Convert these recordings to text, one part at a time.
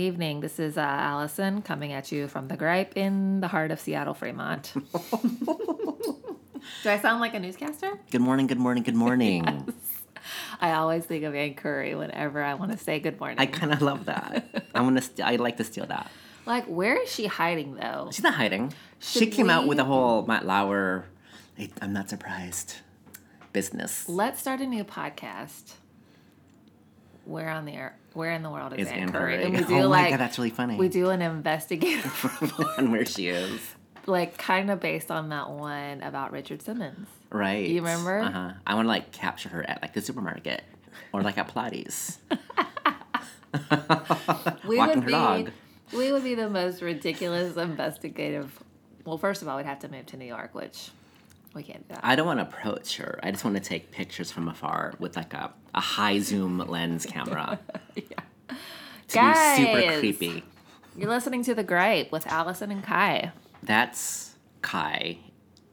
evening. This is uh, Alison coming at you from the gripe in the heart of Seattle, Fremont. Do I sound like a newscaster? Good morning, good morning, good morning. yes. I always think of Ann Curry whenever I want to say good morning. I kind of love that. I want to. St- I like to steal that. like, where is she hiding though? She's not hiding. she Should came out with a whole Matt Lauer. I'm not surprised. Business Let's start a new podcast. Where on the air? Where in the world is, is Ann Ann Curry? Curry. And we do oh like my god, that's really funny. we do an investigative, and where she is. like kind of based on that one about Richard Simmons. Right. You remember? Uh huh. I want to like capture her at like the supermarket or like at Pilates. We Walking would her be, dog. We would be the most ridiculous investigative. Well, first of all, we'd have to move to New York, which we can't do. That. I don't want to approach her. I just want to take pictures from afar with like a, a high zoom lens camera. yeah. To Guys. be super creepy. You're listening to the Gripe with Alison and Kai. That's Kai,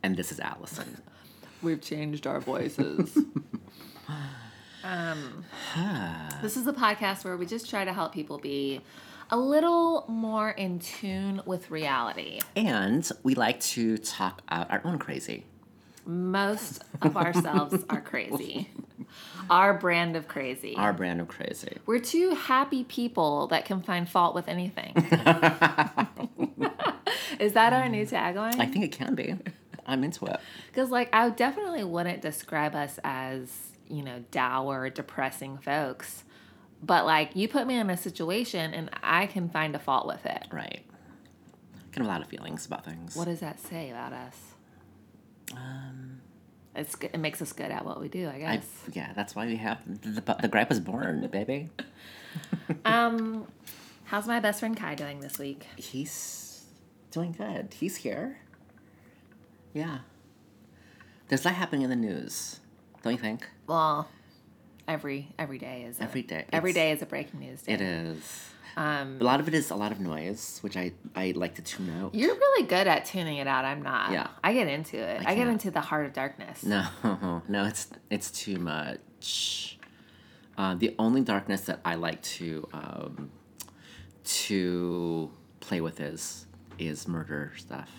and this is Alison. We've changed our voices. um, this is a podcast where we just try to help people be a little more in tune with reality. And we like to talk out our own crazy. Most of ourselves are crazy. Our brand of crazy. Our brand of crazy. We're two happy people that can find fault with anything. Is that our new tagline? I think it can be. I'm into it. Because, like, I definitely wouldn't describe us as, you know, dour, depressing folks. But, like, you put me in a situation and I can find a fault with it. Right. Can have a lot of feelings about things. What does that say about us? Um, it's good. It makes us good at what we do, I I, guess. yeah, that's why we have the, the, the gripe was born, baby. um, how's my best friend Kai doing this week? He's doing good. He's here. Yeah. There's that happening in the news, don't you think? Well, every every day is a, Every day. Every day is a breaking news day. It is. Um, A lot of it is a lot of noise, which I, I like to tune out. You're really good at tuning it out. I'm not. Yeah. I get into it. I, get into the heart of darkness. No, no, it's it's too much. Uh, the only darkness that I like to um, to play with is is murder stuff,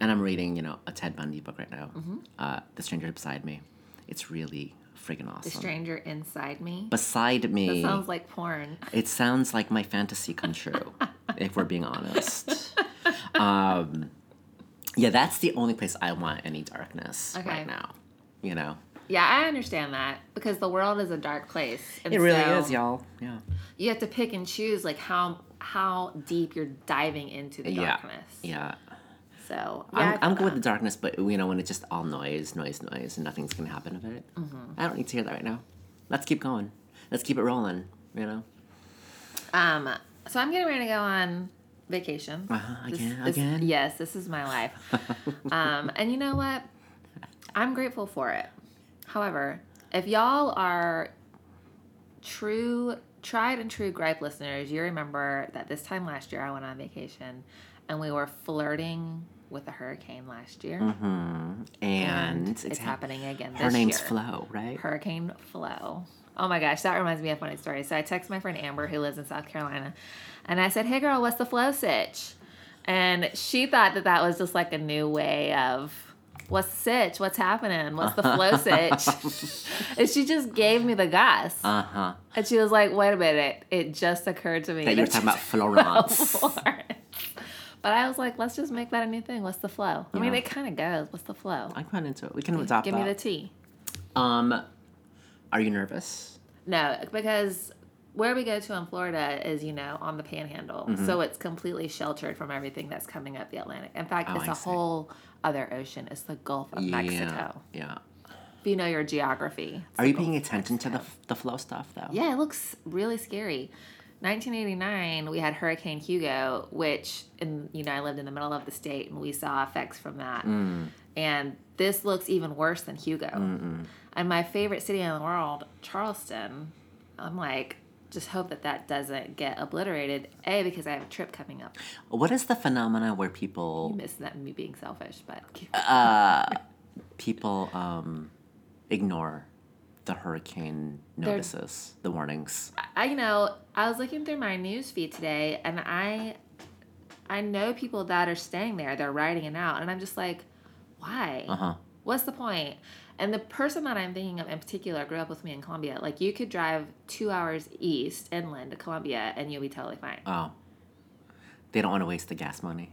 and I'm reading you know a Ted Bundy book right now, uh, The Stranger Beside Me. It's really freaking awesome. The stranger inside me. Beside me, That sounds like porn. it sounds like my fantasy come true, if we're being honest. Um, yeah, that's the only place I want any darkness Okay. right now. You know. Yeah, I understand that because the world is a dark place. It really so is, y'all. Yeah. You have to pick and choose like how how deep you're diving into the darkness. Yeah. darkness. Yeah. So yeah, I'm, I'm good with the darkness, but you know, when it's just all noise, noise, noise, and nothing's gonna happen of it, Mm-hmm. I don't need to hear that right now. Let's keep going. Let's keep it rolling. You know. Um, so I'm getting ready to go on vacation. Uh-huh, This- again, this- again. Yes, this is my life. um, and you know what? I'm grateful for it. However, if y'all are true, tried and true gripe listeners, you remember that this time last year I went on vacation and we were flirting with a hurricane last year. hmm And, it's, hap- happening again Her name's year. Flo, right? Hurricane Flo. Oh my gosh, that reminds me of a funny story. So I text my friend Amber who lives in South Carolina, and I said, "Hey girl, what's the flow sitch?" And she thought that that was just like a new way of what's sitch, what's happening, what's the flow sitch, and she just gave me the gas, Uh huh. and she was like, "Wait a minute, it just occurred to me That you were talking about Florence. Florence." But I was like, let's just make that a new thing. What's the flow? I mean, it kind of goes. What's the flow? I'm quite into it. We can adopt Give that. me the tea. Um, are you nervous? No, because where we go to in Florida is, you know, on the panhandle. Mm-hmm. So it's completely sheltered from everything that's coming up the Atlantic. In fact, Oh, it's I a see. whole other ocean. It's the Gulf of Mexico. Yeah. If you know your geography. Are you paying attention to the the flow stuff though? Yeah, it looks really scary. 1989, we had Hurricane Hugo, which, in, you know, I lived in the middle of the state and we saw effects from that. Mm. And this looks even worse than Hugo. And my favorite city in the world, Charleston, I'm like, just hope that that doesn't get obliterated. A, because I have a trip coming up. What is the phenomena where people You missed that me being selfish, but uh people um ignore the hurricane notices, the warnings. I, you know, I was looking through my news feed today, and I, I know people that are staying there. They're writing it out, and I'm just like, why? Uh huh. What's the point? And the person that I'm thinking of in particular grew up with me in Columbia. Like you could drive two hours east inland to Columbia, and you'll be totally fine. Oh. They don't want to waste the gas money.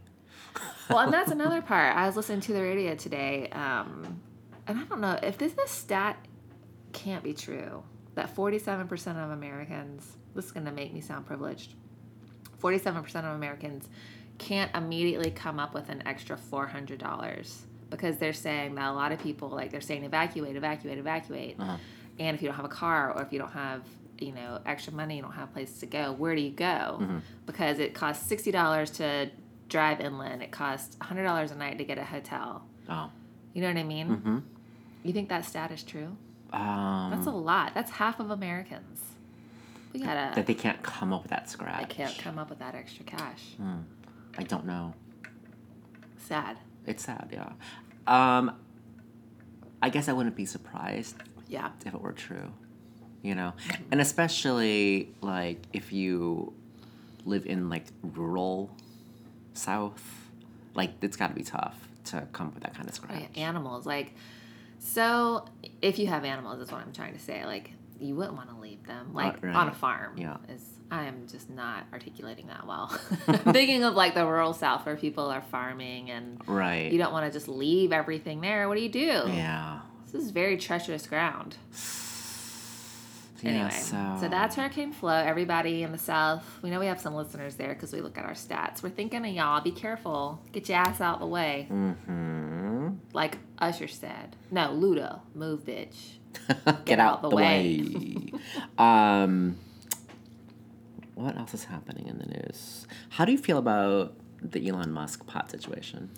well, and that's another part. I was listening to the radio today, um, and I don't know if this this stat can't be true. That forty-seven percent of Americans. This is going to make me sound privileged. Forty-seven percent of Americans can't immediately come up with an extra four hundred dollars because they're saying that a lot of people like they're saying evacuate, evacuate, evacuate, Uh-huh. and if you don't have a car or if you don't have you know extra money, you don't have a place to go. Where do you go? Because it costs sixty dollars to drive inland. It costs hundred dollars a night to get a hotel. Oh. You know what I mean? Mm-hmm. You think that stat is true? Um, That's a lot. That's half of Americans. We gotta. that they can't come up with that scratch. I can't come up with that extra cash. I don't know. Sad. It's sad, yeah. Um, I guess I wouldn't be surprised Yeah. if it were true, you know, and especially like if you live in like rural South, like it's got to be tough to come up with that kind of scratch. Animals, like, so if you have animals, is what I'm trying to say. Like, you wouldn't want to leave them, like right. on a farm. Yeah. Is I am just not articulating that well. Thinking of like the rural South where people are farming and Right. you don't want to just leave everything there. What do you do? yeah. This is very treacherous ground. Yeah, so, so that's Hurricane Flo. Everybody in the South, we know we have some listeners there because we look at our stats. We're thinking of y'all. Be careful. Get your ass out of the way. hmm Like Usher said. No, Luda, move, bitch. Get, out, the way. um, what else is happening in the news? How do you feel about the Elon Musk pot situation?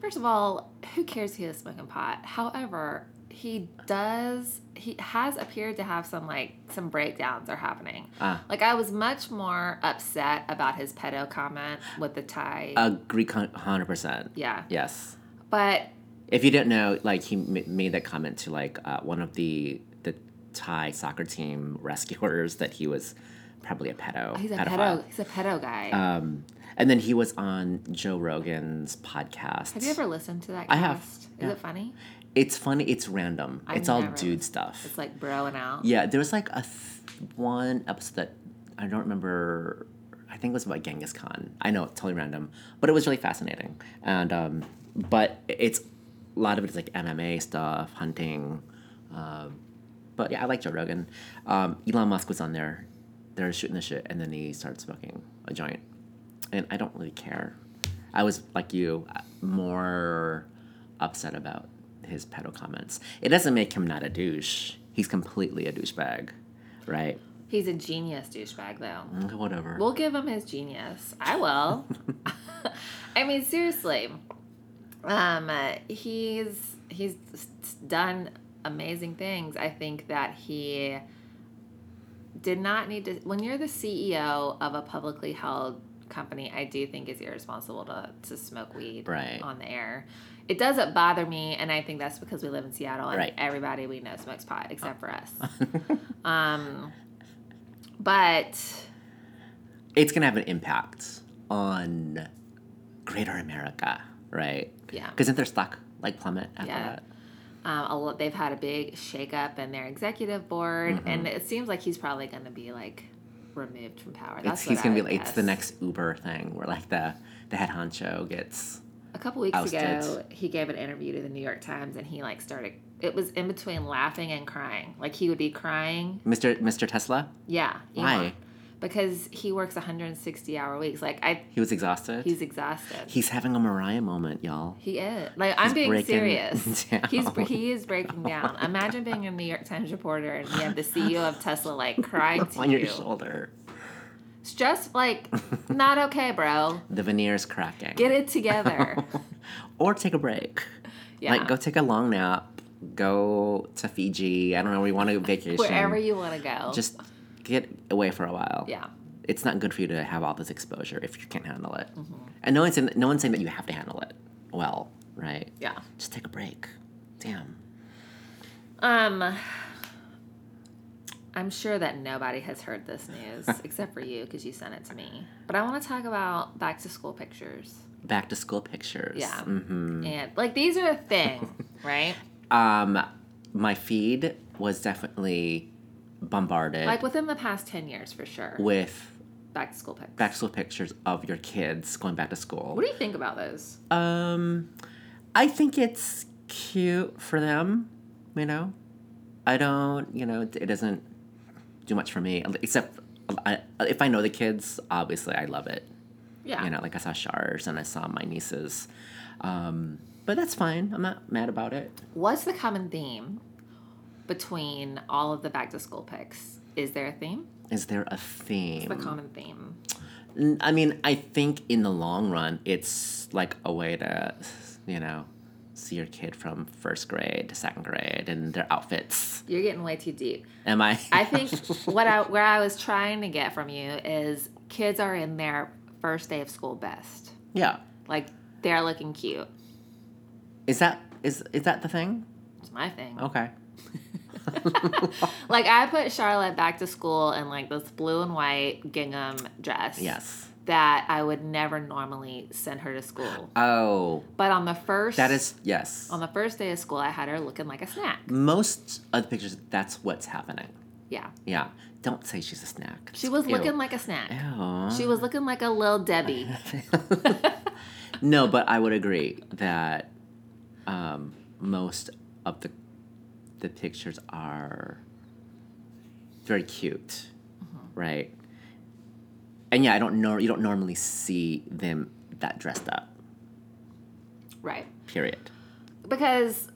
First of all, who cares he is smoking pot? However, he does. He has appeared to have some like some breakdowns are happening. Ah. Like I was much more upset about his pedo comment with the Thai. Agree, hundred percent. yeah, Yes. but If you didn't know, like he m- made that comment to like uh, one of the the Thai soccer team rescuers that he was probably a pedo. he's a pedophile. pedo. He's a pedo guy. Um, and then he was on Joe Rogan's podcast. have you ever listened to that? I have. Is yeah. it funny? It's funny. It's random. I've it's all never dude stuff. It's like broing out. Yeah, there was like a th- one episode that I don't remember. I think it was about Genghis Khan. I know, it's totally random, but it was really fascinating. And um, but it's a lot of it is like MMA stuff, hunting. Um, but yeah, I like Joe Rogan. Um, Elon Musk was on there. They're shooting the shit, and then he started smoking a joint, and I don't really care. I was like you, uh, more upset about his pedo comments. It doesn't make him not a douche. He's completely a douchebag, right? He's a genius douchebag, though. Mm, Whatever. We'll give him his genius. I will. I mean, seriously. Um, uh, he's he's done amazing things. I think that he did not need to. When you're the CEO of a publicly held company, I do think it's irresponsible to to smoke weed Right. on the air. It doesn't bother me, and I think that's because we live in Seattle and Right. everybody we know smokes pot except for us. um, but it's gonna have an impact on Greater America, right? Yeah. Because then their stock like plummet after Yeah. that. Um, they've had a big shakeup in their executive board, Mm-hmm. and it seems like he's probably going to be like removed from power. That's he's gonna be would like it's the next Uber thing where like the the head honcho gets A couple weeks ago, he gave an interview to the New York Times, and he like started. It was in between laughing and crying. Like he would be crying. Mr. Mr. Tesla. Yeah. Why? Because he works 160 hour weeks. Like I, He was exhausted. he's exhausted. He's having a Mariah moment, y'all. He is. Like I'm being serious. down. He's he is breaking down. Imagine being a New York Times reporter and you have the CEO of Tesla like crying to on you. your shoulder. It's just like not okay, bro. The veneer's cracking. Get it together. or take a break. Yeah. Like go take a long nap. Go to Fiji. I don't know where you want to vacation. Wherever you want to go. Just get away for a while. yeah. It's not good for you to have all this exposure if you can't handle it. Mm-hmm. And no one's saying, no one's saying that you have to handle it well, right? Yeah. Just take a break. Damn. Um I'm sure that nobody has heard this news except for you because you sent it to me. But I want to talk about back to school pictures. Back to school pictures. Yeah. Mm-hmm. And like these are a thing, right? Um, my feed was definitely bombarded Like within the past 10 years for sure. with Back to school pics. back to school pictures of your kids going back to school. What do you think about those? Um, I think it's cute for them. You know, I don't. You know, it, doesn't do much for me. Except, I, if I know the kids, obviously I love it. Yeah. You know, like I saw Shars and I saw my nieces. Um, but that's fine. I'm not mad about it. What's the common theme between all of the back to school picks? Is there a theme? Is there a theme? The common theme. I mean, I think in the long run, it's like a way to, you know, see your kid from first grade to second grade and their outfits. You're getting way too deep. Am I? I think what I where I was trying to get from you is kids are in their first day of school best. yeah. Like they're looking cute. Is that is is that the thing? It's my thing. Okay. Like I put Charlotte back to school in like this blue and white gingham dress. Yes. That I would never normally send her to school. Oh, But on the first that is yes. on the first day of school I had her looking like a snack. Most of the pictures, that's what's happening. Yeah. Yeah. Don't say she's a snack. She was Ew. looking like a snack. Ew. She was looking like a little Debbie. no, but I would agree that um, most of the the pictures are very cute, Mm-hmm. right? And yeah, I don't know. You don't normally see them that dressed up. right. Period. Because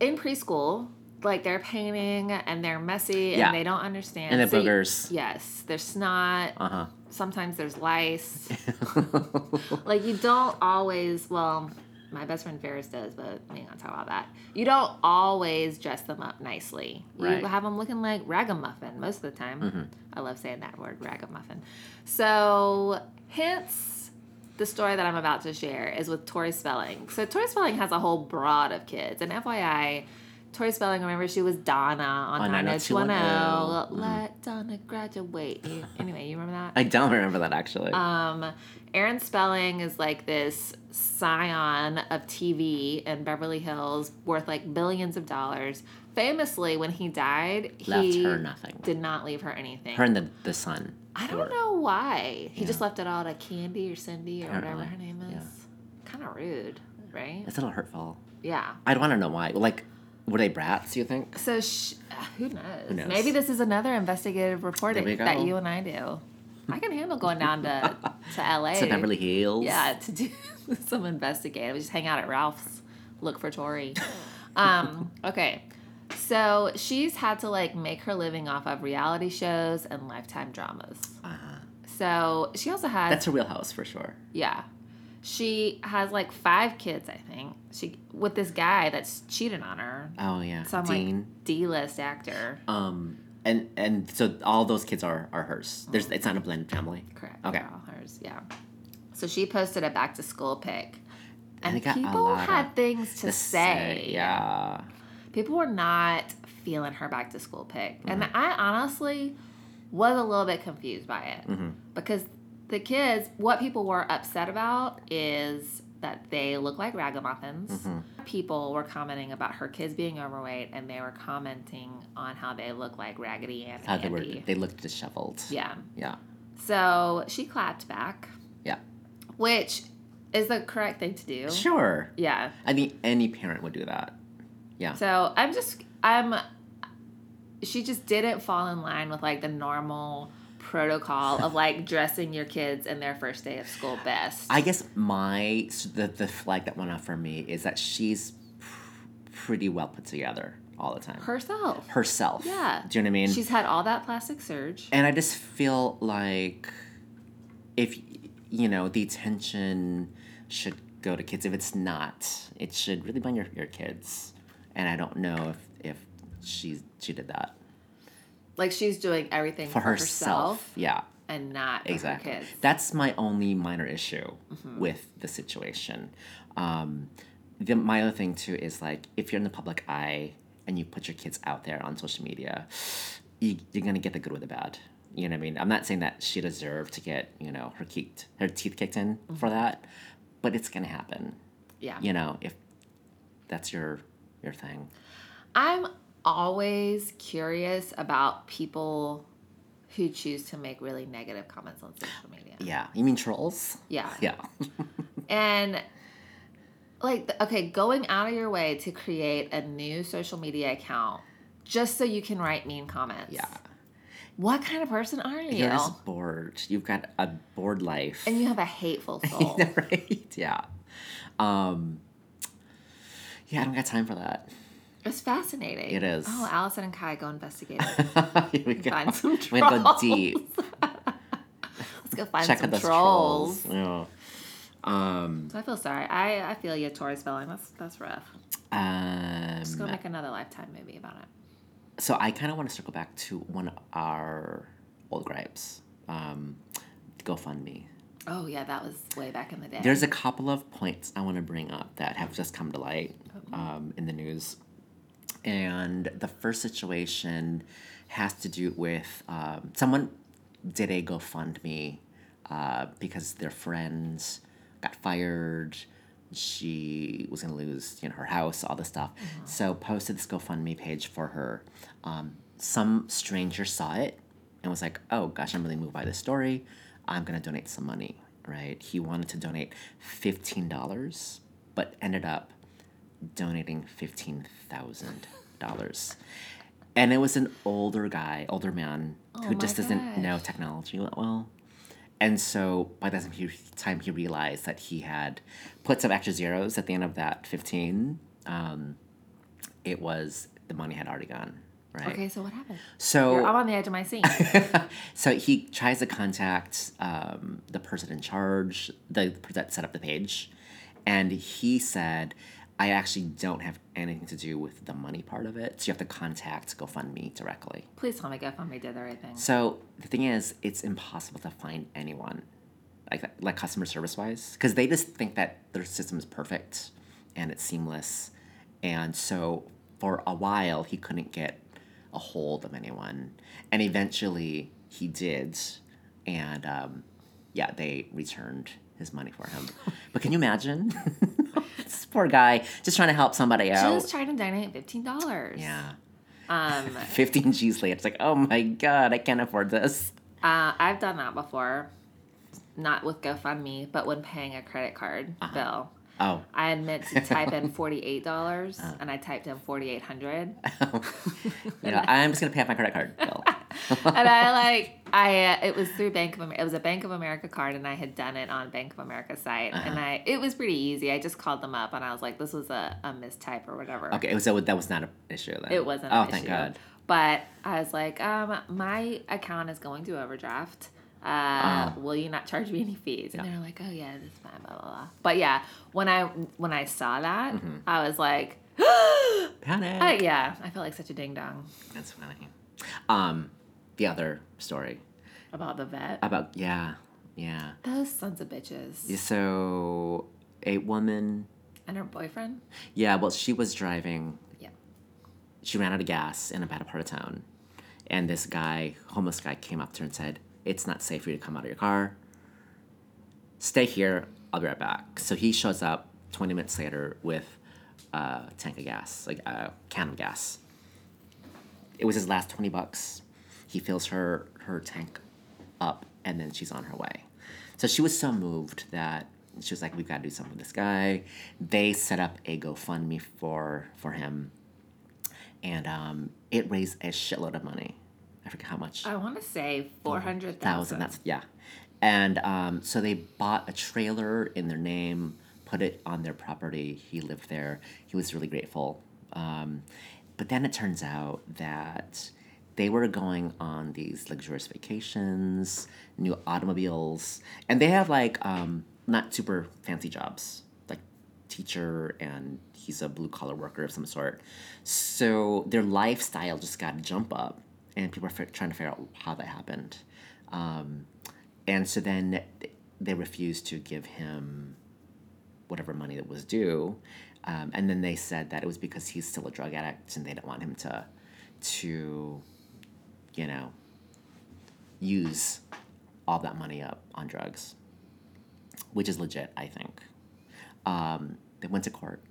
in preschool, like they're painting and they're messy Yeah. and they don't understand. And the So you- boogers. yes, there's snot. Uh huh. Sometimes there's lice. like you don't always. Well, my best friend Ferris does, but we ain't gonna talk about that. You don't always dress them up nicely. You Right. have them looking like ragamuffin most of the time. Mm-hmm. I love saying that word, ragamuffin. So, hence the story that I'm about to share is with Tori Spelling. So, Tori Spelling has a whole broad of kids, and FYI. Tori Spelling, remember she was Donna on, On 90210. 90210. Let Donna graduate. Anyway, you remember that? I don't remember that actually. Um, Aaron Spelling is like this scion of TV in Beverly Hills, worth like billions of dollars. Famously, when he died, Left he her nothing. did not leave her anything. Her and the the son. I don't know why. He Yeah. just left it all to Candy or Cindy or whatever her name is. yeah. Kind of rude, right? It's a little hurtful. Yeah. I don't want to know why. Like, were they brats? You think? So sh- who knows? Who knows? Maybe this is another investigative reporting that you and I do. I can handle going down to to LA. To Beverly Hills. Yeah, to do some investigative. We just hang out at Ralph's, look for Tori. um, okay. So she's had to like make her living off of reality shows and lifetime dramas. Uh, So she also has that's her wheelhouse for sure. yeah. She has like five kids, I think. She with this guy that's cheated on her. Oh yeah. Some Dean. like D list actor. Um, and and so all those kids are are hers. There's it's not a blended family. Correct. Okay. they're all hers, yeah. So she posted a back to school pic. And And, it got a people had things to, To say. Yeah. People were not feeling her back to school pic. And Mm-hmm. I honestly was a little bit confused by it. Mhm. Because the kids, what people were upset about is that they look like ragamuffins. Mhm. People were commenting about her kids being overweight and they were commenting on how they look like Raggedy Ann How they were they looked disheveled. Yeah. Yeah. So she clapped back. Yeah. Which is the correct thing to do. Sure. Yeah. I think any parent would do that. Yeah. So I'm just I'm she just didn't fall in line with like the normal protocol of like dressing your kids in their first day of school best. I guess my the the flag that went off for me is that she's pr- pretty well put together all the time. herself. Herself. Yeah. Do you know what I mean? She's had all that plastic surge. And I just feel like if you know the attention should go to kids. If it's not, it should really be on your, your kids. And I don't know if if she's she did that Like she's doing everything for, for, herself. herself Yeah, and not for exactly. her kids. That's my only minor issue Mm-hmm. with the situation. Um, the, my other thing too is like if you're in the public eye and you put your kids out there on social media, you, you're gonna get the good with the bad. You know what I mean? I'm not saying that she deserved to get you know her kicked, her teeth kicked in for that, but it's gonna happen. Yeah. You know, if that's your your thing. I'm always curious about people who choose to make really negative comments on social media. Yeah. You mean trolls? Yeah. Yeah. And like okay, going out of your way to create a new social media account just so you can write mean comments. yeah. What kind of person are you? You're just bored. You've got a bored life. and you have a hateful soul. right? Yeah. Um, yeah, I don't got time for that. It's fascinating. It is. Oh, Alison and Kai go investigate it. Here we go. Find some We're gonna go deep. Let's go find Check some trolls. trolls. Yeah. Um, so I feel sorry. I, I feel you, Tori Spelling. That's that's rough. Let's go um, make another lifetime movie about it. so I kind of want to circle back to one of our old gripes. Um, GoFundMe. Oh yeah, that was way back in the day. There's a couple of points I want to bring up that have just come to light um, in the news. And the first situation has to do with um, someone did a GoFundMe uh, because their friends got fired. She was going to lose, you know, her house, all this stuff. So posted this GoFundMe page for her. Um, some stranger saw it and was like, "Oh gosh, I'm really moved by this story. I'm gonna donate some money." Right? He wanted to donate fifteen dollars, but ended up donating fifteen thousand dollars. And it was an older guy, older man, who Oh my just doesn't know technology that well. And so by the time he, realized that he had put some extra zeros at the end of that 15, um, it was the money had already gone. Right. okay, so what happened? So You're, I'm on the edge of my seat. so he tries to contact um, the person in charge, the person that set up the page, and he said, "I actually don't have anything to do with the money part of it. So you have to contact GoFundMe directly." Please tell me GoFundMe did the right thing. So the thing is, it's impossible to find anyone like like customer service wise, because they just think that their system is perfect and it's seamless, and so for a while he couldn't get a hold of anyone, and eventually he did, and um, yeah, they returned his money for him. but can you imagine? this poor guy just trying to help somebody out. Just trying to donate fifteen dollars. yeah. Um, 15 G's later, it's like, oh my god, I can't afford this. uh, I've done that before, not with GoFundMe, but when paying a credit card Uh-huh. bill. Oh, I admit to type in forty eight dollars, and I typed in forty eight hundred, you know, I'm just gonna pay off my credit card bill. and I like I uh, it was through Bank of America. It was a Bank of America card, and I had done it on Bank of America site, and Uh-huh. I it was pretty easy. I just called them up, and I was like, this was a, a mistype or whatever. Okay, so that was not an issue then. It wasn't. Oh, an thank issue. God. But I was like, um, my account is going to overdraft. Uh, will you not charge me any fees? And they're like, oh yeah, this is fine, blah blah blah. But yeah, when I when I saw that, Mm-hmm. I was like, Panic. I, yeah, I felt like such a ding dong That's funny. Um, the other story about the vet. about yeah, yeah. Those sons of bitches So a woman, and her boyfriend. yeah. Well, she was driving. Yeah. She ran out of gas in a bad part of town, and this guy, homeless guy, came up to her and said, "It's not safe for you to come out of your car. Stay here. I'll be right back." So he shows up twenty minutes later with a tank of gas, like a can of gas. It was his last twenty bucks. He fills her her tank up, and then she's on her way. So she was so moved that she was like, "We've got to do something with this guy." They set up a GoFundMe for for him, and um, it raised a shitload of money. I forget how much I want to say four hundred thousand. thousand. That's yeah, and um, so they bought a trailer in their name, put it on their property. He lived there. He was really grateful. Um, but then it turns out that they were going on these luxurious vacations, new automobiles, and they have like um, not super fancy jobs, like teacher and he's a blue collar worker of some sort. So their lifestyle just got a jump up, and people are trying to figure out how that happened. Um, and so then they refused to give him whatever money that was due. Um, and then they said that it was because he's still a drug addict and they didn't want him to to you know, use all that money up on drugs, which is legit, I think. Um, they went to court,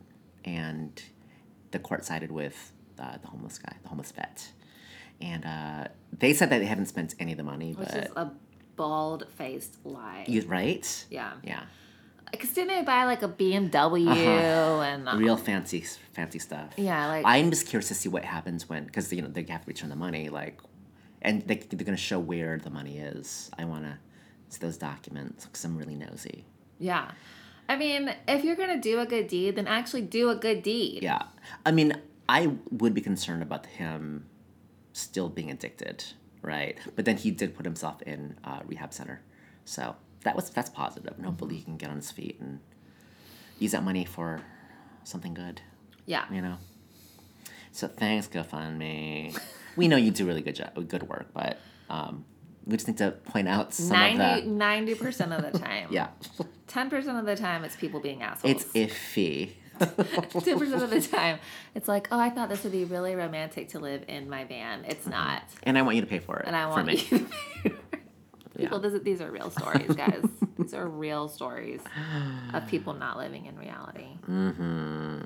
and the court sided with uh, the homeless guy, the homeless vet. And uh, they said that they haven't spent any of the money, Which but is a bald faced lie. you right? yeah. Yeah, Because didn't they buy like a BMW and uh, real fancy, fancy stuff. yeah, like I'm just curious to see what happens when, because you know they have to return the money, like, and they, they're gonna show where the money is. I want to see those documents because I'm really nosy. yeah. I mean, if you're gonna do a good deed, then actually do a good deed. Yeah, I mean, I would be concerned about him still being addicted, right? But then he did put himself in a rehab center, so that was that's positive. And hopefully he can get on his feet and use that money for something good. Yeah. you know. So thanks, GoFundMe. we know you do really good job, good work, but um, we just need to point out some 90 of the 90% of the time. yeah. Ten percent of the time, it's people being assholes. It's iffy. Ten percent of the time, it's like, oh, I thought this would be really romantic to live in my van. It's not, and I want you to pay for it and I for want me. you. to pay for it. People, this these are real stories, guys. these are real stories of people not living in reality. hmm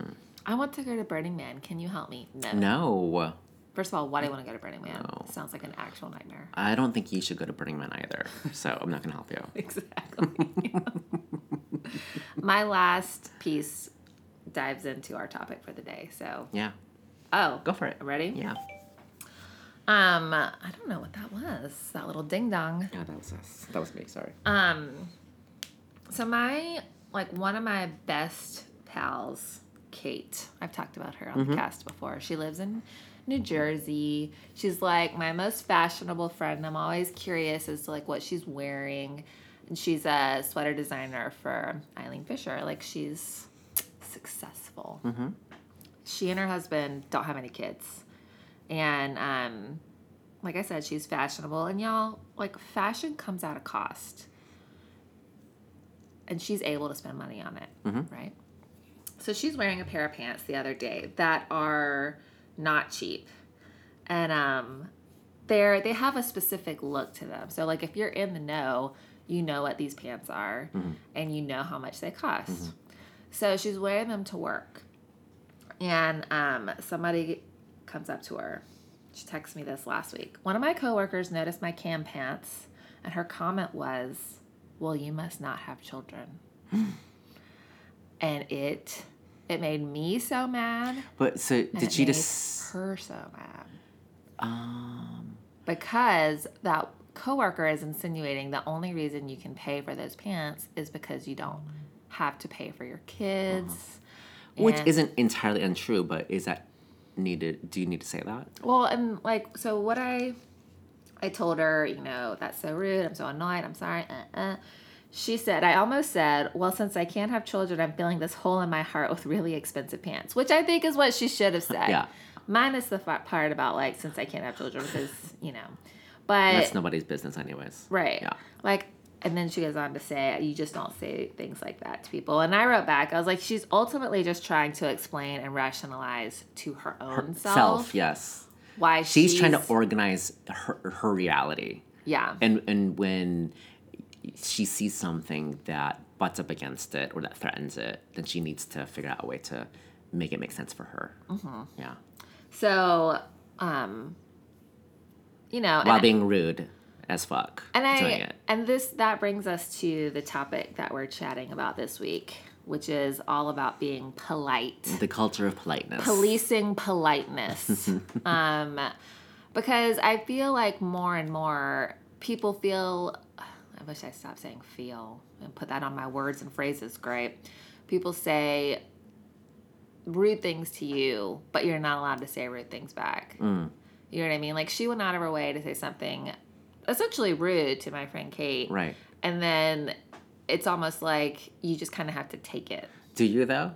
I want to go to Burning Man. Can you help me? No. No, First of all, why do I want to go to Burning Man? No. Sounds like an actual nightmare. I don't think you should go to Burning Man either. So I'm not gonna help you. Exactly. My last piece dives into our topic for the day. So, Yeah, oh, go for it. ready? Yeah. Um, I don't know what that was. That little ding dong. Yeah, that was us. That was me. Sorry. Um, so my like one of my best pals, Kate. I've talked about her on the cast before. She lives in New Jersey. She's like my most fashionable friend. I'm always curious as to like what she's wearing. And she's a sweater designer for Eileen Fisher. Like she's successful. She and her husband don't have any kids. And um like I said, she's fashionable. And y'all, like, fashion comes at a cost. And she's able to spend money on it, right? So she's wearing a pair of pants the other day that are not cheap. And um they're they have a specific look to them. So like if you're in the know, you know what these pants are and you know how much they cost. So she's wearing them to work. And um somebody comes up to her she texted me this last week. One of my coworkers noticed my Kamm pants, and her comment was, "Well, you must not have children." and it it made me so mad. But so did it she made just? her so mad Um. because that coworker is insinuating the only reason you can pay for those pants is because you don't have to pay for your kids. Which isn't entirely untrue, but is that needed? Do you need to say that? Well, and like, so what I, I told her, you know, that's so rude. I'm so annoyed. I'm sorry. Uh, uh. She said, I almost said, well, since I can't have children, I'm feeling this hole in my heart with really expensive pants, which I think is what she should have said. Yeah. Minus the fa- part about like, since I can't have children because, you know, but That's nobody's business, anyways. Right. Yeah. Like, and then she goes on to say, you just don't say things like that to people. And I wrote back, I was like, she's ultimately just trying to explain and rationalize to her own self, Self, yes. why She's, trying to organize her her reality, Yeah. and and when she sees something that butts up against it or that threatens it, then she needs to figure out a way to make it make sense for her. Mm-hmm. Yeah, So, um, you know, while being rude as fuck and doing I it. and this that brings us to the topic that we're chatting about this week, which is all about being polite. The culture of politeness. policing politeness um because i feel like more and more people feel i wish i stopped saying feel and put that on my words and phrases great people say rude things to you but you're not allowed to say rude things back Mm. you know what i mean like she went out of her way to say something essentially rude to my friend kate Right. and then it's almost like you just kind of have to take it Do you though?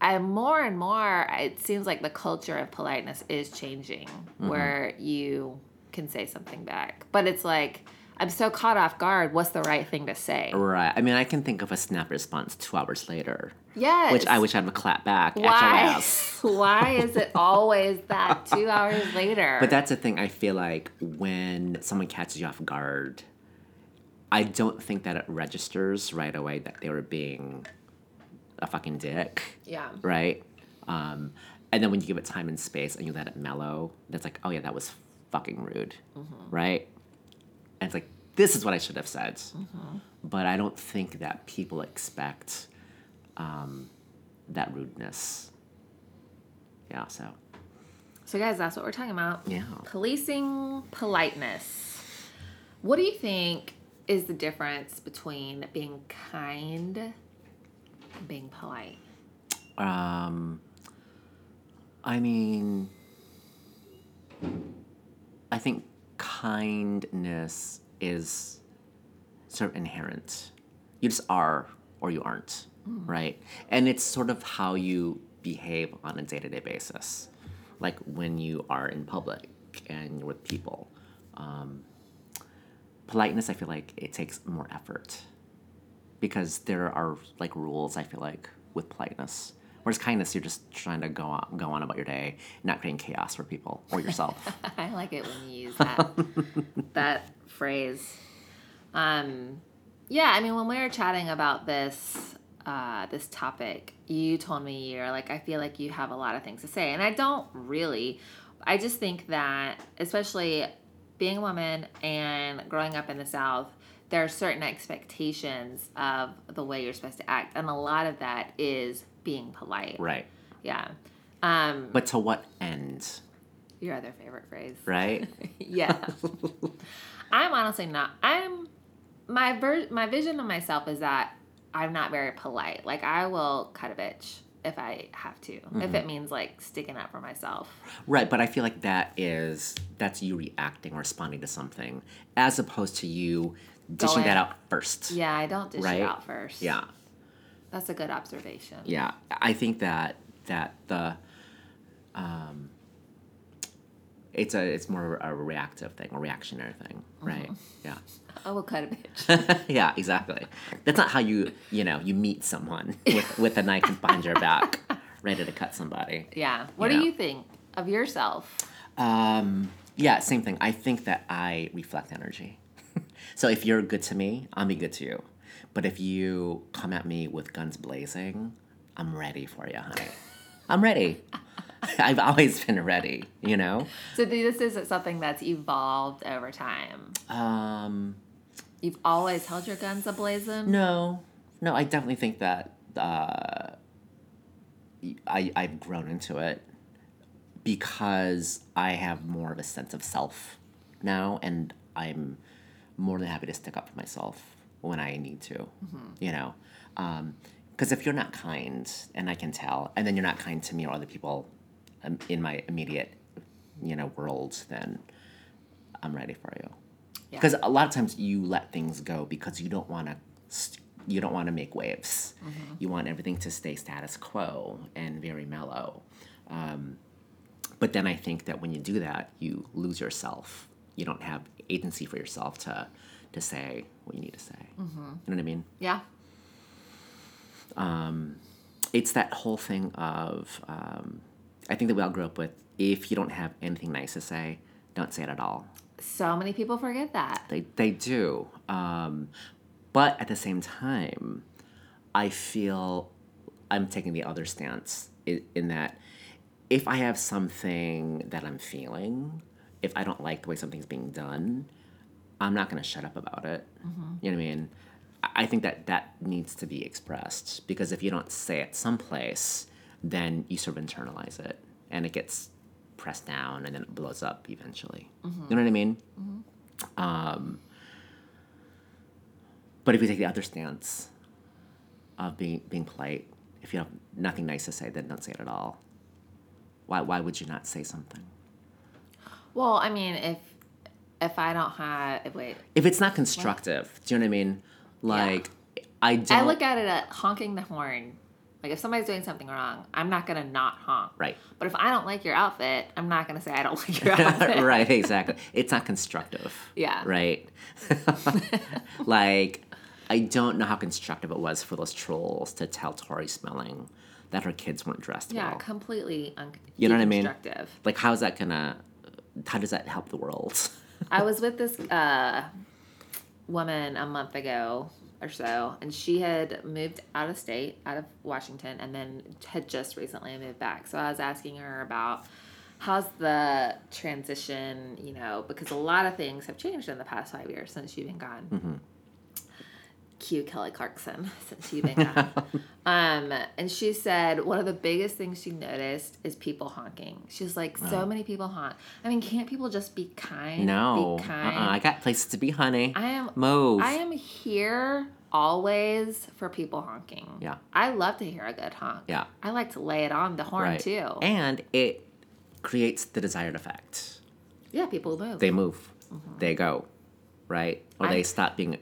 and more and more it seems like the culture of politeness is changing mm-hmm. where you can say something back but it's like I'm so caught off guard. What's the right thing to say? Right. I mean, I can think of a snap response two hours later, Yes. which I wish I'd have a clap back. Why? Why is it always that two hours later? But that's the thing. I feel like when someone catches you off guard, I don't think that it registers right away that they were being a fucking dick, yeah. right? Um, and then when you give it time and space and you let it mellow, that's like, oh yeah, that was fucking rude, right? And it's like, this is what I should have said. But I don't think that people expect um, that rudeness. Yeah, so. So, guys, that's what we're talking about. Yeah. Policing politeness. What do you think is the difference between being kind and being polite? Um, I mean, I think kindness is sort of inherent. You just are or you aren't, right? And it's sort of how you behave on a day to day basis. Like when you are in public and you're with people. Um, politeness, I feel like it takes more effort because there are like rules I feel like with politeness. Whereas kindness, you're just trying to go on, go on about your day, not creating chaos for people or yourself. I like it when you use that that phrase. Um, yeah, I mean, when we were chatting about this uh, this topic, you told me you're like, I feel like you have a lot of things to say, and I don't really. I just think that, especially being a woman and growing up in the South, there are certain expectations of the way you're supposed to act, and a lot of that is being polite. right. Yeah. Um, But to what end, your other favorite phrase. right? yeah. I'm honestly not. I'm my ver- my vision of myself is that I'm not very polite. Like I will cut a bitch if I have to. Mm-hmm. If it means like sticking up for myself. right, but I feel like that is that's you reacting responding to something as opposed to you dishing Going- that out first. Yeah, I don't dish Right? it out first. Yeah. That's a good observation. Yeah. I think that that the um it's a it's more a reactive thing, a reactionary thing, right? Yeah. I will cut a bitch. yeah, exactly. That's not how you, you know, you meet someone with, with a knife behind your back, ready to cut somebody. yeah. What You do know. you think of yourself? Um, yeah, same thing. I think that I reflect energy. so if you're good to me, I'll be good to you. But if you come at me with guns blazing, I'm ready for you, honey. I'm ready. I've always been ready, you know? So this isn't something that's evolved over time. Um, You've always held your guns ablazing. No, no, I definitely think that uh, I I've grown into it because I have more of a sense of self now, and I'm more than happy to stick up for myself when I need to. You know, because if you're not kind, and I can tell, and then you're not kind to me or other people um, in my immediate, you know, world, then I'm ready for you. Yeah. because a lot of times you let things go because you don't want to st- you don't want to make waves. You want everything to stay status quo and very mellow. Um, but then i think that when you do that you lose yourself. You don't have agency for yourself to to say what you need to say. You know what i mean? Yeah. it's that whole thing of um, i think that we all grew up with if you don't have anything nice to say don't say it at all So many people forget that. They they do. Um, but at the same time, I feel I'm taking the other stance in, in that if I have something that I'm feeling, if I don't like the way something's being done, I'm not gonna shut up about it. You know what I mean? I I think that that needs to be expressed because if you don't say it someplace, then you sort of internalize it and it gets pressed down and then it blows up eventually. You know what I mean? Um, but if you take the other stance of being being polite, if you have nothing nice to say, then don't say it at all. Why why would you not say something? Well, I mean, if if I don't have wait, If it's not constructive, do you know what I mean? Like I don't I look at it at honking the horn Like if somebody's doing something wrong, I'm not gonna not honk. Right. But if I don't like your outfit, I'm not gonna say I don't like your outfit. right, exactly. It's not constructive. Yeah. Right. like, I don't know how constructive it was for those trolls to tell Tori Spelling that her kids weren't dressed Yeah, well. Yeah, completely un- You know what I mean? Like, how's that gonna? How does that help the world? I was with this uh, woman a month ago or so, and she had moved out of state, out of Washington, and then had just recently moved back. So I was asking her about how's the transition, you know, because a lot of things have changed in the past five years since you've been gone. Mm-hmm. Cue Kelly Clarkson since you've been gone. um, and she said one of the biggest things she noticed is people honking. She's like, so many people honk. I mean, can't people just be kind? no. be Uh-uh. I got places to be, honey. I am Move. I am here always for people honking. Yeah. I love to hear a good honk. Yeah. I like to lay it on the horn right. too. And it creates the desired effect. yeah, people move. They move. They go. Right. Or Mm-hmm. I- they stop being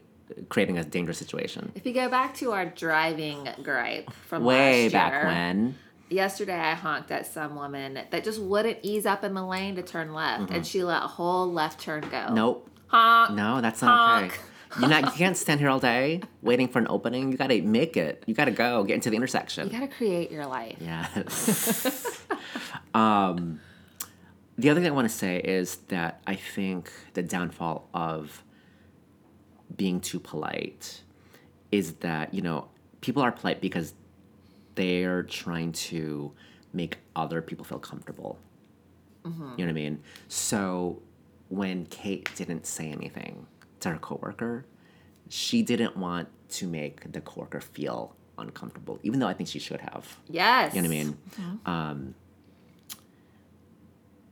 creating a dangerous situation. if you go back to our driving gripe from Way last back year, when. yesterday I honked at some woman that just wouldn't ease up in the lane to turn left, and she let a whole left turn go. Mm-hmm. Nope. honk. No, that's not okay. You're not. You can't stand here all day waiting for an opening. You gotta make it. You gotta go. Get into the intersection. You gotta create your life. Yes. um, the other thing I want to say is that I think the downfall of being too polite is that, you know, people are polite because they're trying to make other people feel comfortable. You know what I mean? So when Kate didn't say anything to her coworker, she didn't want to make the coworker feel uncomfortable, even though I think she should have. Yes. You know what I mean? Um,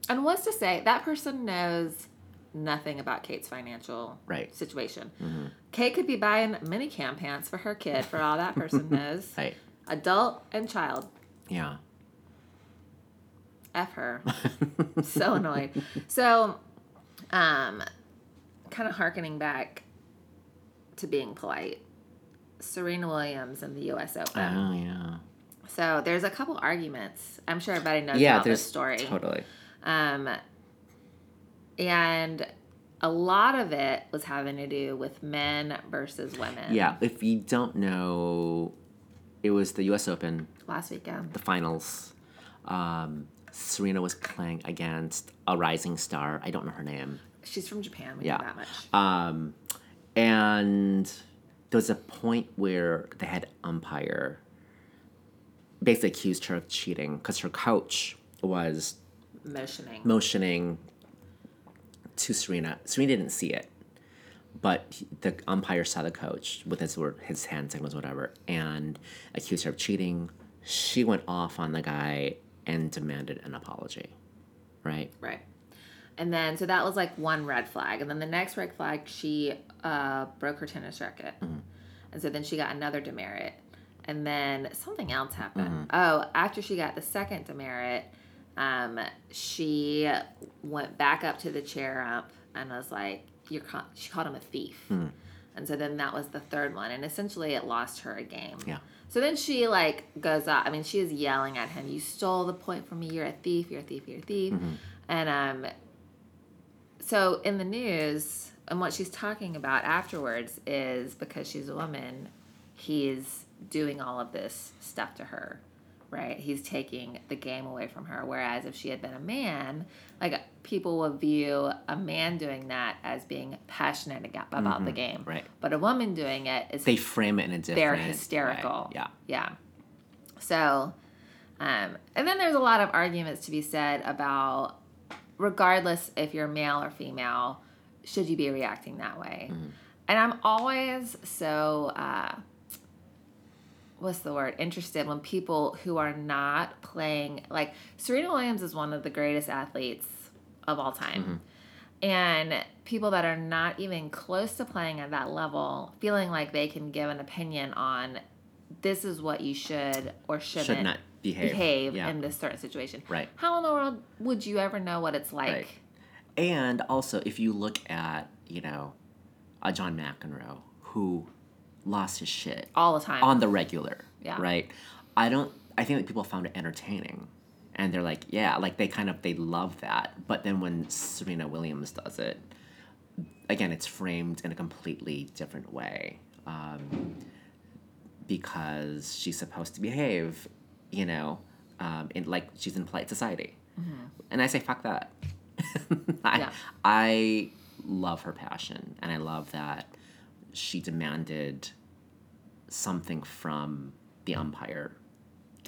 And what's to say that person knows nothing about Kate's financial Right. situation. Kate could be buying mini Kamm pants for her kid for all that person knows. right. Adult and child. Yeah. F her. so annoyed. So, um, kind of harkening back to being polite. Serena Williams and the U.S. Open. Oh yeah. So there's a couple arguments. I'm sure everybody knows Yeah. about There's this story. totally. Um, and a lot of it was having to do with men versus women. Yeah. If you don't know, it was the U.S. Open, Last weekend. the finals. Um, Serena was playing against a rising star. I don't know her name. She's from Japan. We Yeah. know that much. Um, and there was a point where the head umpire basically accused her of cheating because her coach was Motioning. motioning to Serena. Serena didn't see it, but he- the umpire saw the coach with his his hand signals, whatever, and accused her of cheating. She went off on the guy and demanded an apology. Right. Right. And then, so that was like one red flag. And then the next red flag, she uh, broke her tennis racket. And so then she got another demerit. And then something else happened. Oh, after she got the second demerit, um, she went back up to the chair ump and was like, "You're," ca-, she called him a thief. And so then that was the third one, and essentially it lost her a game. Yeah. So then she like goes up. I mean, she is yelling at him. You stole the point from me. You're a thief. You're a thief. You're a thief. And um, so in the news, and what she's talking about afterwards is because she's a woman, he's doing all of this stuff to her, right? He's taking the game away from her. Whereas if she had been a man, like people will view a man doing that as being passionate about the game, Right. But a woman doing it is They frame it in a different. they're hysterical. Yeah. Yeah. So, um, and then there's a lot of arguments to be said about, regardless if you're male or female, should you be reacting that way? And I'm always so, uh, what's the word, interested when people who are not playing, like Serena Williams is one of the greatest athletes of all time. Mm-hmm. And people that are not even close to playing at that level, feeling like they can give an opinion on this is what you should or shouldn't Should not behave. behave Yeah. in this certain situation. Right. How in the world would you ever know what it's like? Right. And also, if you look at, you know, a John McEnroe who lost his shit All the time. on the regular, Yeah. right? I don't. I think that people found it entertaining, and they're like, yeah, like they kind of they love that. But then when Serena Williams does it, again, it's framed in a completely different way, um, because she's supposed to behave, you know, um, in like she's in polite society, and I say fuck that. I, Yeah. I love her passion, and I love that she demanded something from the umpire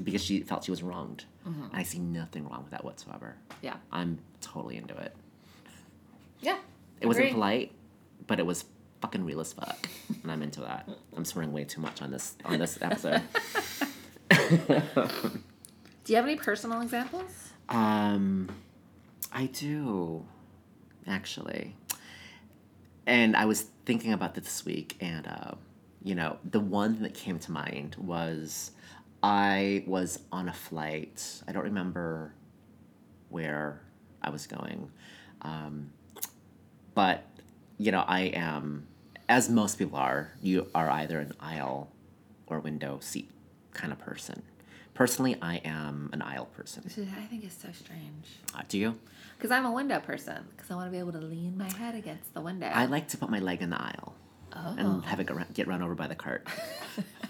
because she felt she was wronged. And I see nothing wrong with that whatsoever. Yeah. I'm totally into it. Yeah. It wasn't polite, but it was fucking real as fuck, and I'm into that. I'm swearing way too much on this on this episode. Do you have any personal examples? Um, I do, actually. And I was thinking about this this week, and uh, you know, the one that came to mind was I was on a flight. I don't remember where I was going, um, but you know, I am, as most people are. You are either an aisle or window seat kind of person. Personally, I am an aisle person. Which I think is so strange. Uh, do you? Because I'm a window person. Because I want to be able to lean my head against the window. I like to put my leg in the aisle oh. and have it get run, get run over by the cart.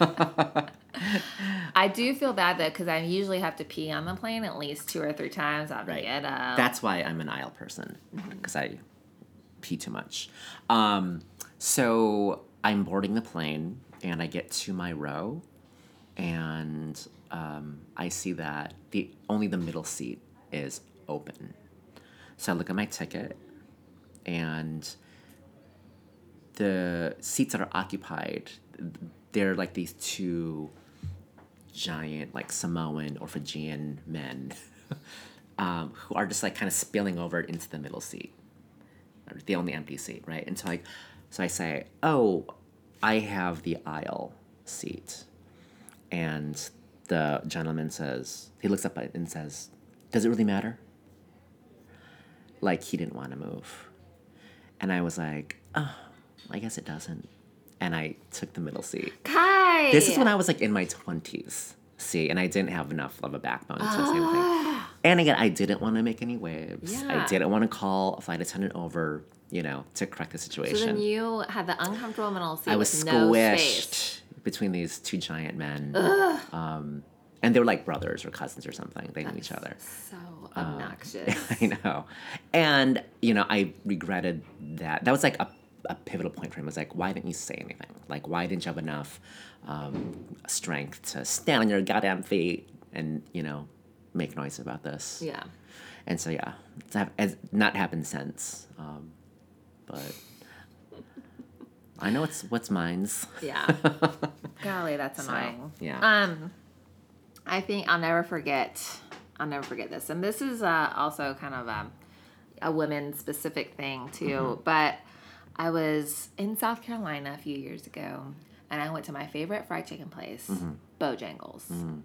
I do feel bad though because I usually have to pee on the plane at least two or three times. I'll Right. get up. That's why I'm an aisle person because I pee too much. Um, so I'm boarding the plane and I get to my row, and um, I see that the only the middle seat is open. So I look at my ticket, and the seats that are occupied, they're like these two giant, like Samoan or Fijian men um, who are just like kind of spilling over into the middle seat, the only empty seat, right? And so like, so I say, oh, I have the aisle seat, and the gentleman says, he looks up and says, does it really matter? Like he didn't want to move, and I was like, oh, I guess it doesn't, and I took the middle seat. Kai. This is when I was like in my twenties. See, and I didn't have enough of a backbone to say anything. And again, I didn't want to make any waves. I didn't want to call a flight attendant over, you know, to correct the situation. So then you had the uncomfortable middle seat I was with no space. squished between these two giant men. Um, and they were like brothers or cousins or something. They knew each other. So obnoxious. I know. And, you know, I regretted that. That was like a, a pivotal point for him. Was like, why didn't you say anything? Like, why didn't you have enough um, strength to stand on your goddamn feet and, you know, make noise about this? yeah. And so, yeah, it's, it's not happened since. Um, but I know it's what's mine's. Yeah. Golly, that's So, annoying. yeah. Um, I think I'll never forget. I'll never forget this, and this is uh, also kind of um, a women specific thing too. Mm-hmm. But I was in South Carolina a few years ago, and I went to my favorite fried chicken place, Mm-hmm. Bojangles, and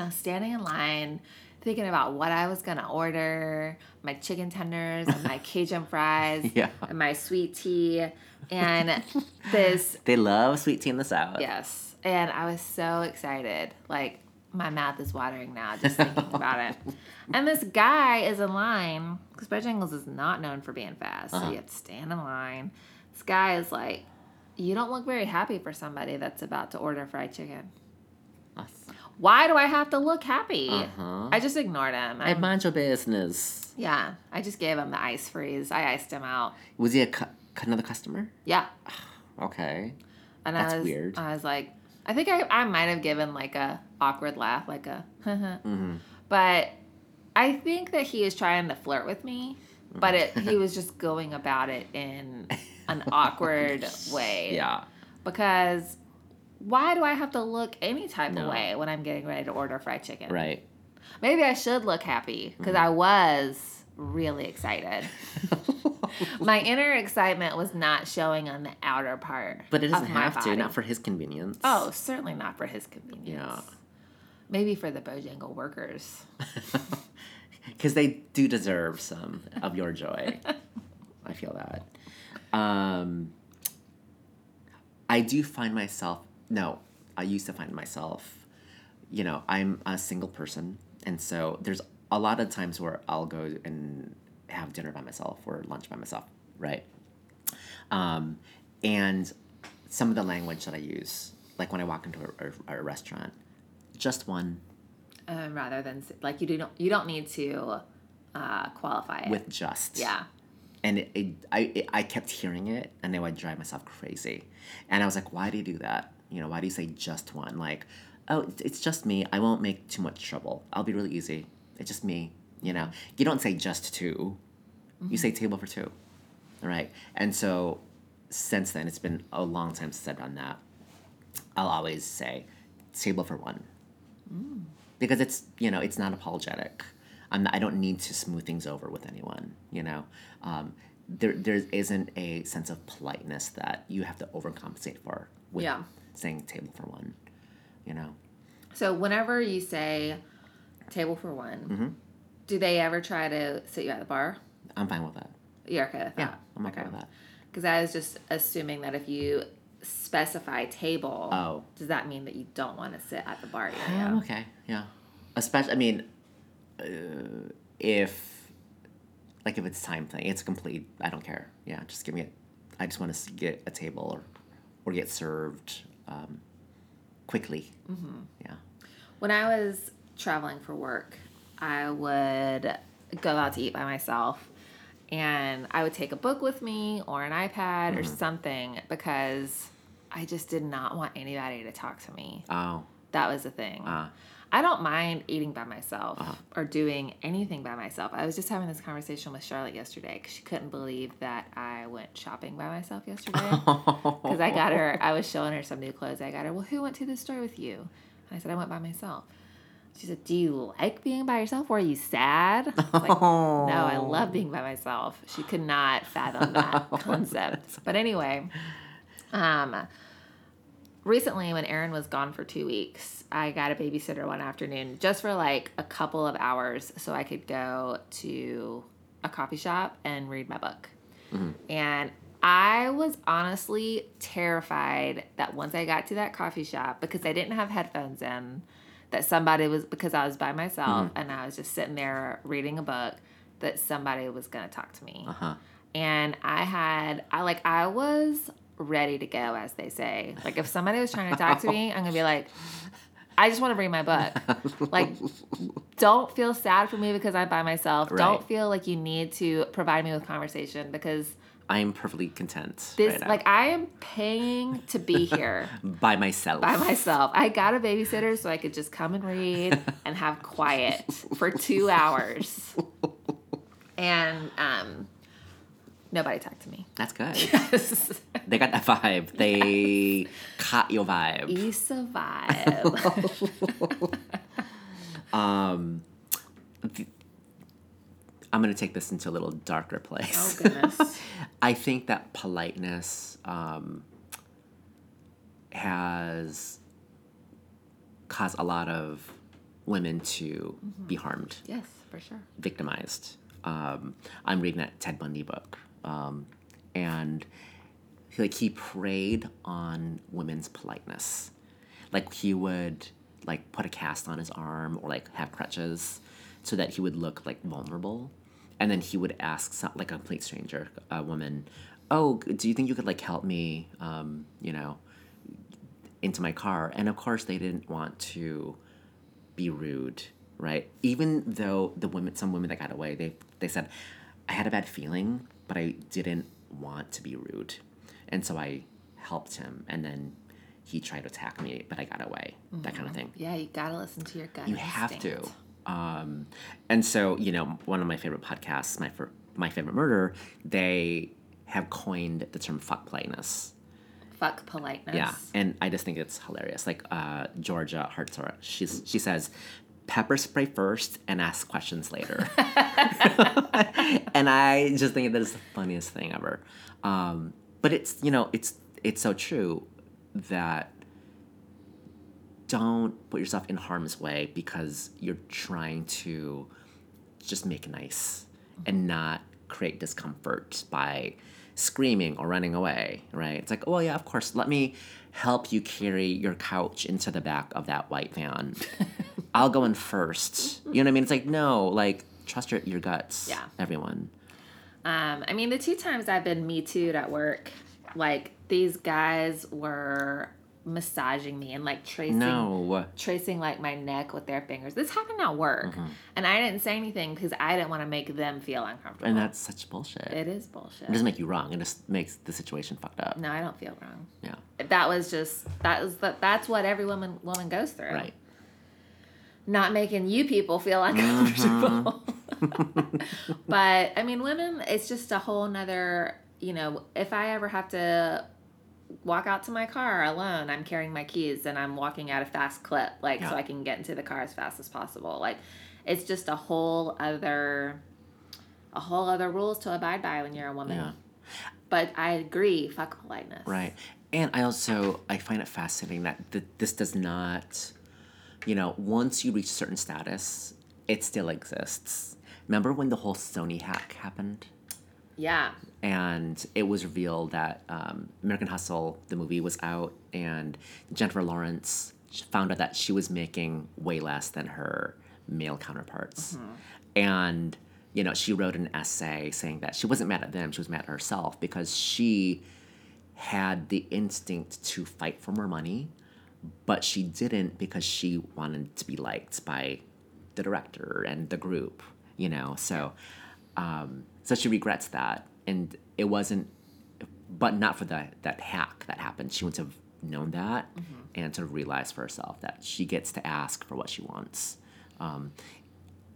I was standing in line. Thinking about what I was gonna order, my chicken tenders and my Cajun fries, Yeah. and my sweet tea, and this They love sweet tea in the South. Yes. And I was so excited. Like, my mouth is watering now just thinking about it. And this guy is in line because Bojangles is not known for being fast. So you have to stand in line. This guy is like, You don't look very happy for somebody that's about to order fried chicken. Us. Why do I have to look happy? Uh-huh. I just ignored him. I mind your business. yeah, I just gave him the ice freeze. I iced him out. Was he a cu- another customer? Yeah. Okay. And That's I was, weird. I was like, I think I, I might have given like a awkward laugh, like a, but I think that he is trying to flirt with me, but it, he was just going about it in an awkward way. Yeah. Because why do I have to look any type No. of way when I'm getting ready to order fried chicken? Right. Maybe I should look happy because Mm-hmm. I was really excited. my inner excitement was not showing on the outer part. But it doesn't have to, not for his convenience. Oh, certainly not for his convenience. Yeah. Maybe for the Bojangle workers. Because they do deserve some of your joy. I feel that. Um, I do find myself, no, I used to find myself you know, I'm a single person, and so there's a lot of times where I'll go and have dinner by myself or lunch by myself, right? Um, and some of the language that I use, like when I walk into a, a, a restaurant, just one Um, rather than like you do not you don't need to uh, qualify it. with just. yeah. and it, it, I, it, I kept hearing it and it would drive myself crazy and i was like why do you do that you know why do you say just one like oh it's- it's just me i won't make too much trouble i'll be really easy it's just me you know you don't say just 2 you say table for two all right and so since then it's been a long time since i've done that i'll always say table for one because it's you know it's not apologetic. I'm not, I don't need to smooth things over with anyone. You know, um, there there isn't a sense of politeness that you have to overcompensate for with Yeah. saying table for one. You know, So whenever you say table for one, Mm-hmm. Do they ever try to sit you at the bar? I'm fine with that. You're okay with Yeah. I'm okay with that. Because I was just assuming that if you specify table, Oh. does that mean that you don't want to sit at the bar I'm okay. Yeah, especially I mean, uh, if like if it's time thing, it's complete. I don't care. Yeah, just give me it. I just want to get a table or or get served um, quickly. Mm-hmm. Yeah. When I was traveling for work, I would go out to eat by myself and I would take a book with me or an iPad or something because I just did not want anybody to talk to me. Oh. That was the thing. Uh, I don't mind eating by myself or doing anything by myself. I was just having this conversation with Charlotte yesterday because she couldn't believe that I went shopping by myself yesterday. Because I got her, I was showing her some new clothes. I got her, well, who went to the store with you? And I said, I went by myself. She said, Do you like being by yourself or are you sad? Like, no, I love being by myself. She could not fathom that concept. But anyway, um, recently when Aaron was gone for two weeks, I got a babysitter one afternoon just for like a couple of hours so I could go to a coffee shop and read my book. And I was honestly terrified that once I got to that coffee shop, because I didn't have headphones in, that somebody was, because I was by myself and I was just sitting there reading a book, that somebody was going to talk to me uh-huh. and I had I like I was ready to go, as they say. Like if somebody was trying to talk to me, I'm gonna be like, I just want to read my book. Like, don't feel sad for me because I'm by myself. Right. Don't feel like you need to provide me with conversation because I am perfectly content. this right now. like I am paying to be here by myself. by myself. I got a babysitter so I could just come and read and have quiet for two hours. And um nobody talked to me. That's good. they got that vibe. They caught your vibe. You survive. Um, I'm gonna take this into a little darker place. oh goodness. I think that politeness um, has caused a lot of women to be harmed, Yes, for sure. victimized. Um, I'm reading that Ted Bundy book, um, and he, like he preyed on women's politeness. Like he would like put a cast on his arm or like have crutches, so that he would look like vulnerable, and then he would ask some, like a complete stranger, a woman, "Oh, do you think you could like help me?" Um, you know, into my car, and of course they didn't want to be rude, right? Even though the women, some women that got away, they they said, I had a bad feeling, but I didn't want to be rude, and so I helped him, and then he tried to attack me, but I got away, that kind of thing. Yeah, you gotta listen to your gut. You have to. Um, and so, you know, one of my favorite podcasts, my for, my favorite murder, they have coined the term fuck politeness. Fuck politeness. Yeah, and I just think it's hilarious. Like uh, Georgia Hardstark, she's she says, "Pepper spray first and ask questions later," and I just think that is the funniest thing ever. Um, but it's you know it's it's so true that don't put yourself in harm's way because you're trying to just make nice and not create discomfort by screaming or running away, right? It's like, oh yeah, of course, let me help you carry your couch into the back of that white van. I'll go in first. You know what I mean? It's like, no, like trust your, your guts. Yeah. Everyone. Um, I mean, the two times I've been me too at work, like these guys were massaging me and like tracing No. tracing like my neck with their fingers. This happened at work, Mm-hmm. and I didn't say anything because I didn't want to make them feel uncomfortable. And that's such bullshit. it is bullshit. It doesn't make you wrong. It just makes the situation fucked up. no, I don't feel wrong. Yeah. That was just that was the, that's what every woman woman goes through. Right. Not making you people feel uncomfortable. but I mean, women, it's just a whole nother. You know, if I ever have to walk out to my car alone, I'm carrying my keys and I'm walking at a fast clip, like so I can get into the car as fast as possible. Like, it's just a whole other, a whole other rules to abide by when you're a woman. Yeah. But I agree, fuck politeness. Right. And I also I find it fascinating that th- this does not, you know, once you reach certain status, it still exists. Remember when the whole Sony hack happened? Yeah. And it was revealed that um, American Hustle, the movie, was out, and Jennifer Lawrence found out that she was making way less than her male counterparts, and you know she wrote an essay saying that she wasn't mad at them, she was mad at herself because she had the instinct to fight for more money, but she didn't because she wanted to be liked by the director and the group, you know. So, um, so she regrets that, and it wasn't, but not for that that hack that happened. She wouldn't have known that, and to realize for herself that she gets to ask for what she wants, um,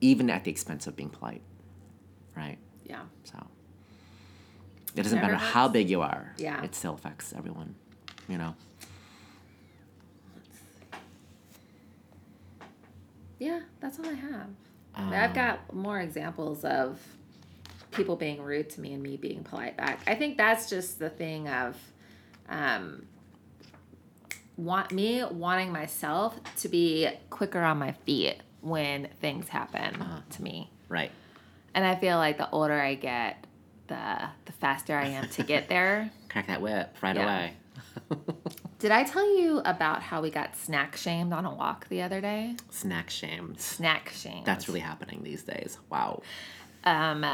even at the expense of being polite, right? Yeah. So it doesn't matter how big you are. Yeah. It still affects everyone. You know. Yeah, that's all I have. Um, I've got more examples of people being rude to me and me being polite back. I think that's just the thing of um, want me wanting myself to be quicker on my feet when things happen Uh-huh. to me. Right. And I feel like the older I get, the the faster I am to get there. Crack that whip right Yeah. away. Did I tell you about how we got snack shamed on a walk the other day? Snack shamed. Snack shamed. That's really happening these days. Wow. Um,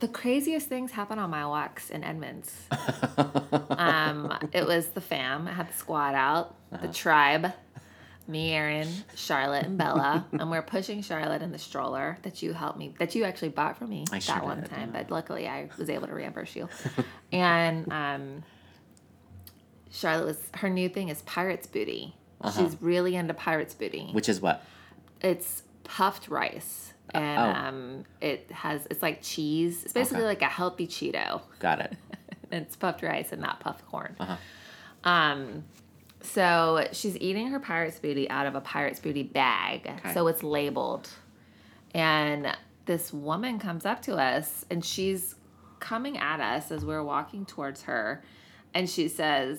the craziest things happen on my walks in Edmonds. um, it was the fam. I had the squad out, the tribe, me, Erin, Charlotte, and Bella, and we're pushing Charlotte in the stroller that you helped me, that you actually bought for me I that sure one did, time. yeah. But luckily, I was able to reimburse you. and um, Charlotte was her new thing is pirates booty. Uh-huh. She's really into pirates booty Which is what? it's puffed rice and oh. um, it has it's like cheese it's basically Okay. like a healthy cheeto Got it. and it's puffed rice and not puffed corn Uh-huh. um so she's eating her pirate's booty out of a pirate's booty bag Okay. so it's labeled and this woman comes up to us and she's coming at us as we're walking towards her and she says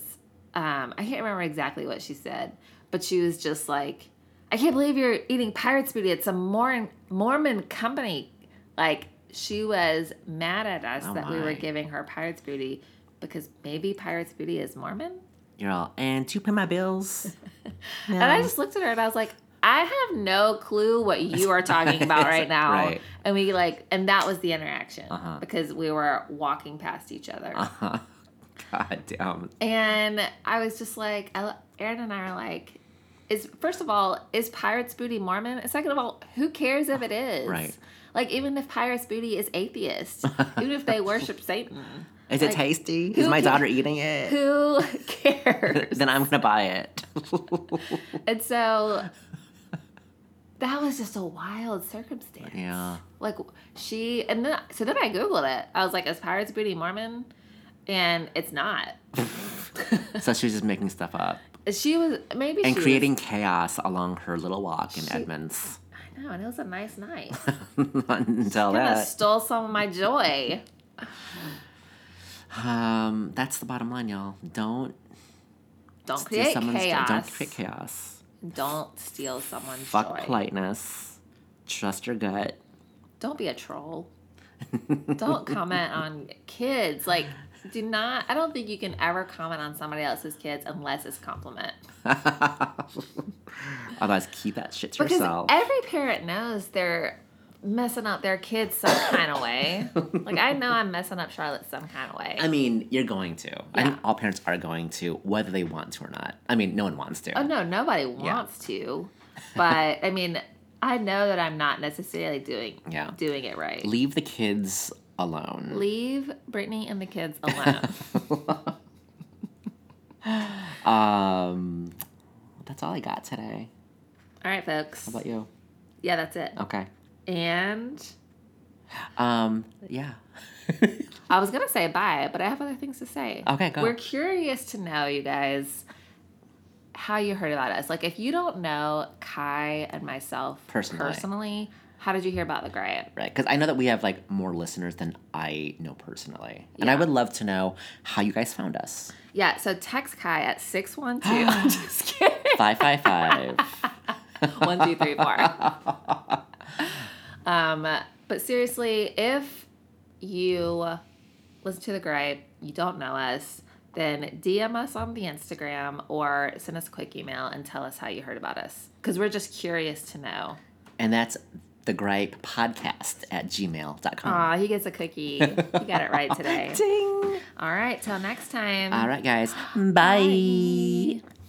um, i can't remember exactly what she said but she was just like i can't believe you're eating pirate's booty it's a mormon mormon company like she was mad at us Oh that we were giving her pirate's booty because maybe pirate's booty is mormon You're all, and to pay my bills. and i just looked at her and i was like I have no clue what you are talking about right now. Right. And we like, and that was the interaction Uh-huh. because we were walking past each other. Uh-huh. God damn. And I was just like, I- Aaron and I are like, is first of all, is Pirates Booty Mormon? And second of all, who cares if it is? Right. Like, even if Pirates Booty is atheist, even if they worship Satan, Is it tasty? Is my daughter eating it? who cares? then I'm gonna buy it. and so that was just a wild circumstance. yeah. Like she, and then so then I googled it. I was like, "Is Pirates Booty Mormon?" And it's not. So she was just making stuff up She was maybe and she creating chaos along her little walk in She- Edmonds. I know, and it was a nice night. Until Kind of that, stole some of my joy. um, that's the bottom line, y'all. Don't Don't create chaos. Don't create chaos. Don't steal someone's Fuck joy. politeness. Trust your gut. Don't be a troll. Don't comment on kids. Like do not. I don't think you can ever comment on somebody else's kids unless it's compliment. Otherwise, keep that shit to Because yourself. every parent knows they're messing up their kids some kind of way. like I know I'm messing up Charlotte some kind of way. I mean, you're going to. I Yeah. think all parents are going to, whether they want to or not. I mean, no one wants to. oh no, nobody wants to, but I mean, I know that I'm not necessarily doing Yeah. doing it right. Leave the kids alone. Leave Brittany and the kids alone. Um, that's all I got today. All right, folks. How about you? Yeah, that's it. Okay. And Um, yeah. I was gonna say bye, but I have other things to say. Okay, go. We're curious to know, you guys, how you heard about us. Like, if you don't know Kai and myself Personally. personally how did you hear about the gripe? right. Because I know that we have like more listeners than I know personally. And I would love to know how you guys found us. Yeah, so text Kai at 612. Just kidding. 555. One, two, three, four. um, but seriously, if you listen to the gripe, you don't know us, then DM us on the Instagram or send us a quick email and tell us how you heard about us. Because we're just curious to know. and that's the gripe podcast at gmail.com. Aw, he gets a cookie. he got it right today. Ding. All right, till next time. All right, guys. Bye. Bye.